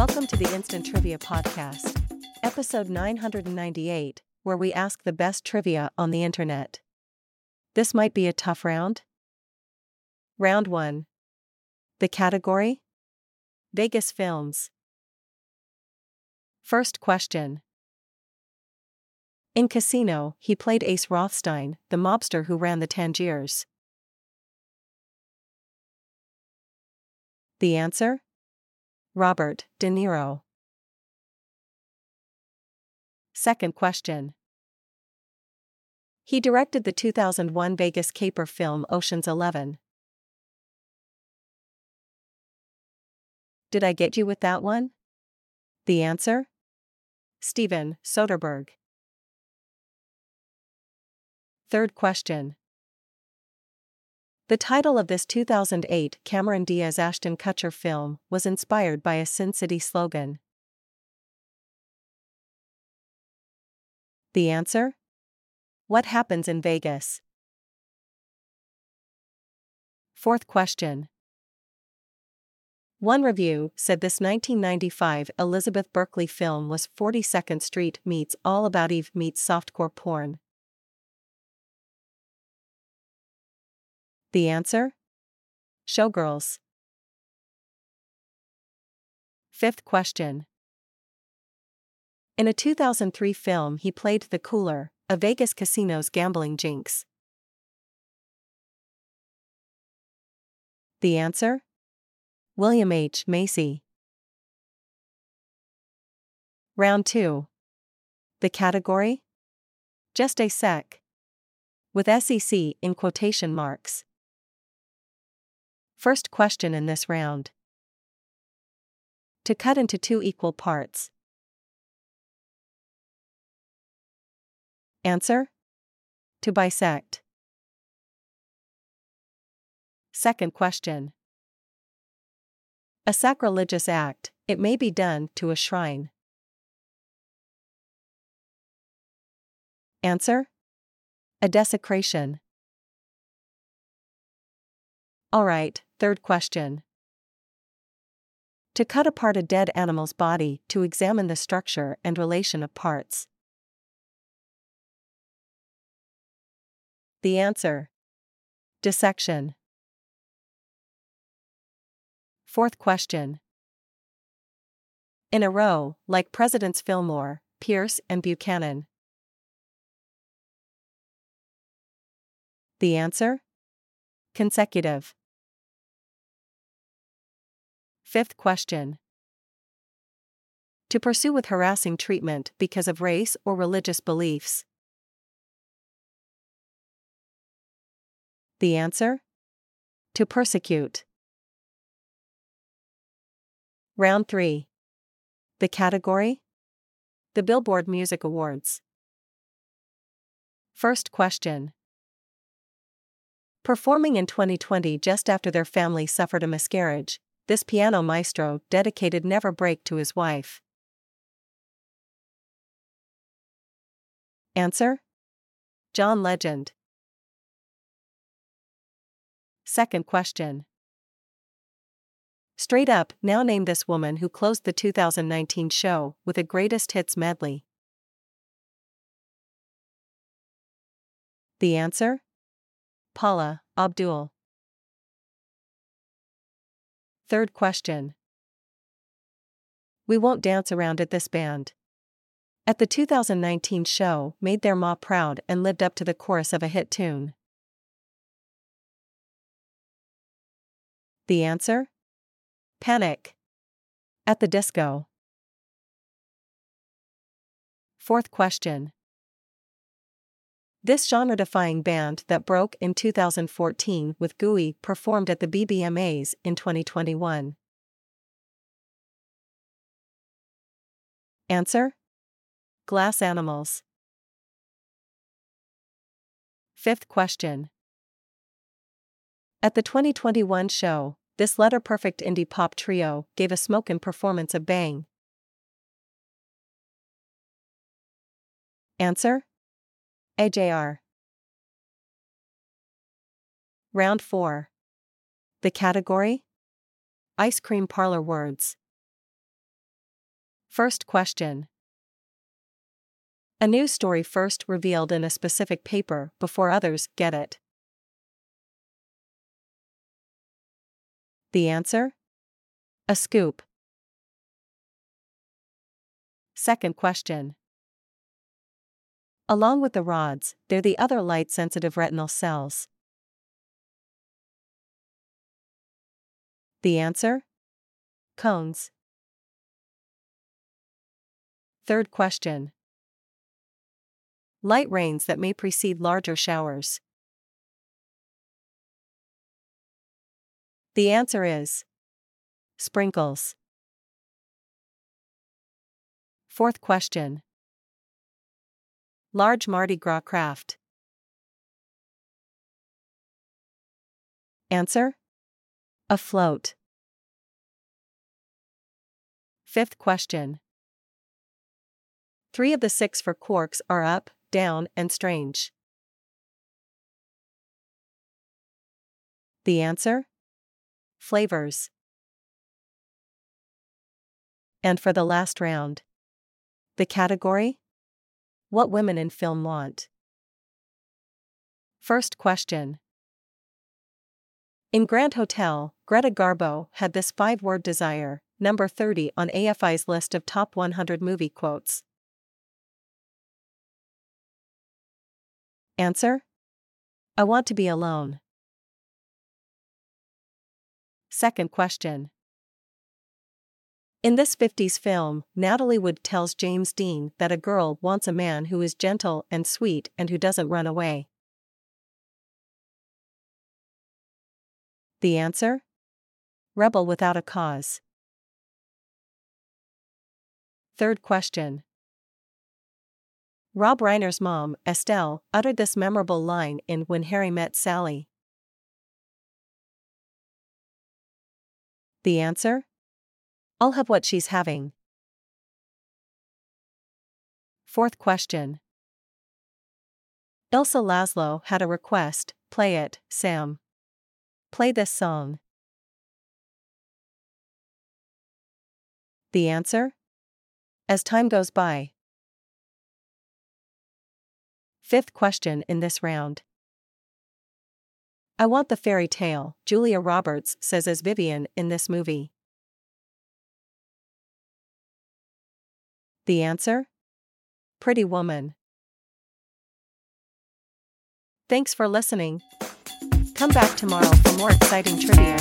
Welcome to the Instant Trivia Podcast, episode 998, where we ask the best trivia on the internet. This might be a tough round. Round 1. The category? Vegas Films. First question. In Casino, he played Ace Rothstein, the mobster who ran the Tangiers. The answer? Robert De Niro. Second question. He directed the 2001 Vegas caper film Ocean's Eleven. Did I get you with that one? The answer? Steven Soderbergh. Third question. The title of this 2008 Cameron Diaz Ashton Kutcher film was inspired by a Sin City slogan. The answer? What happens in Vegas? Fourth question. One review said this 1995 Elizabeth Berkley film was 42nd Street meets All About Eve meets softcore porn. The answer? Showgirls. Fifth question. In a 2003 film, he played the cooler, a Vegas casino's gambling jinx. The answer? William H. Macy. Round 2. The category? Just a sec. With SEC in quotation marks. First question in this round. To cut into two equal parts. Answer? To bisect. Second question. A sacrilegious act, it may be done to a shrine. Answer? A desecration. Alright, third question. To cut apart a dead animal's body to examine the structure and relation of parts. The answer Dissection. Fourth question. In a row, like Presidents Fillmore, Pierce, and Buchanan. The answer? Consecutive. Fifth question. To pursue with harassing treatment because of race or religious beliefs. The answer? To persecute. Round 3. The category? The Billboard Music Awards. First question. Performing in 2020 just after their family suffered a miscarriage, this piano maestro dedicated Never Break to his wife. Answer? John Legend. Second question. Straight up, now name this woman who closed the 2019 show with a greatest hits medley. The answer? Paula Abdul. Third question. We won't dance around at this band. At the 2019 show, made their ma proud and lived up to the chorus of a hit tune. The answer? Panic. At the disco. Fourth question. This genre defying band that broke in 2014 with Gooey performed at the BBMAs in 2021. Answer? Glass Animals. Fifth question. At the 2021 show, this letter perfect indie pop trio gave a smokin' performance of Bang. Answer? AJR. Round 4. The category? Ice cream parlor words. First question. A news story first revealed in a specific paper before others get it. The answer? A scoop. Second question. Along with the rods, they're the other light sensitive retinal cells. The answer? Cones. Third question. Light rains that may precede larger showers. The answer is sprinkles. Fourth question. Large Mardi Gras craft. Answer? Afloat. Fifth question. Three of the six for quarks are up, down, and strange. The answer? Flavors. And for the last round. The category? What women in film want. First question. In Grand Hotel, Greta Garbo had this five word desire, number 30 on AFI's list of top 100 movie quotes. Answer? I want to be alone. Second question. In this 50s film, Natalie Wood tells James Dean that a girl wants a man who is gentle and sweet and who doesn't run away. The answer? Rebel without a cause. Third question. Rob Reiner's mom, Estelle, uttered this memorable line in When Harry Met Sally. The answer? I'll have what she's having. Fourth question. Ilsa Laszlo had a request play it, Sam. Play this song. The answer? As time goes by. Fifth question in this round. I want the fairy tale, Julia Roberts says as Vivian in this movie. The answer? Pretty Woman. Thanks for listening. Come back tomorrow for more exciting trivia.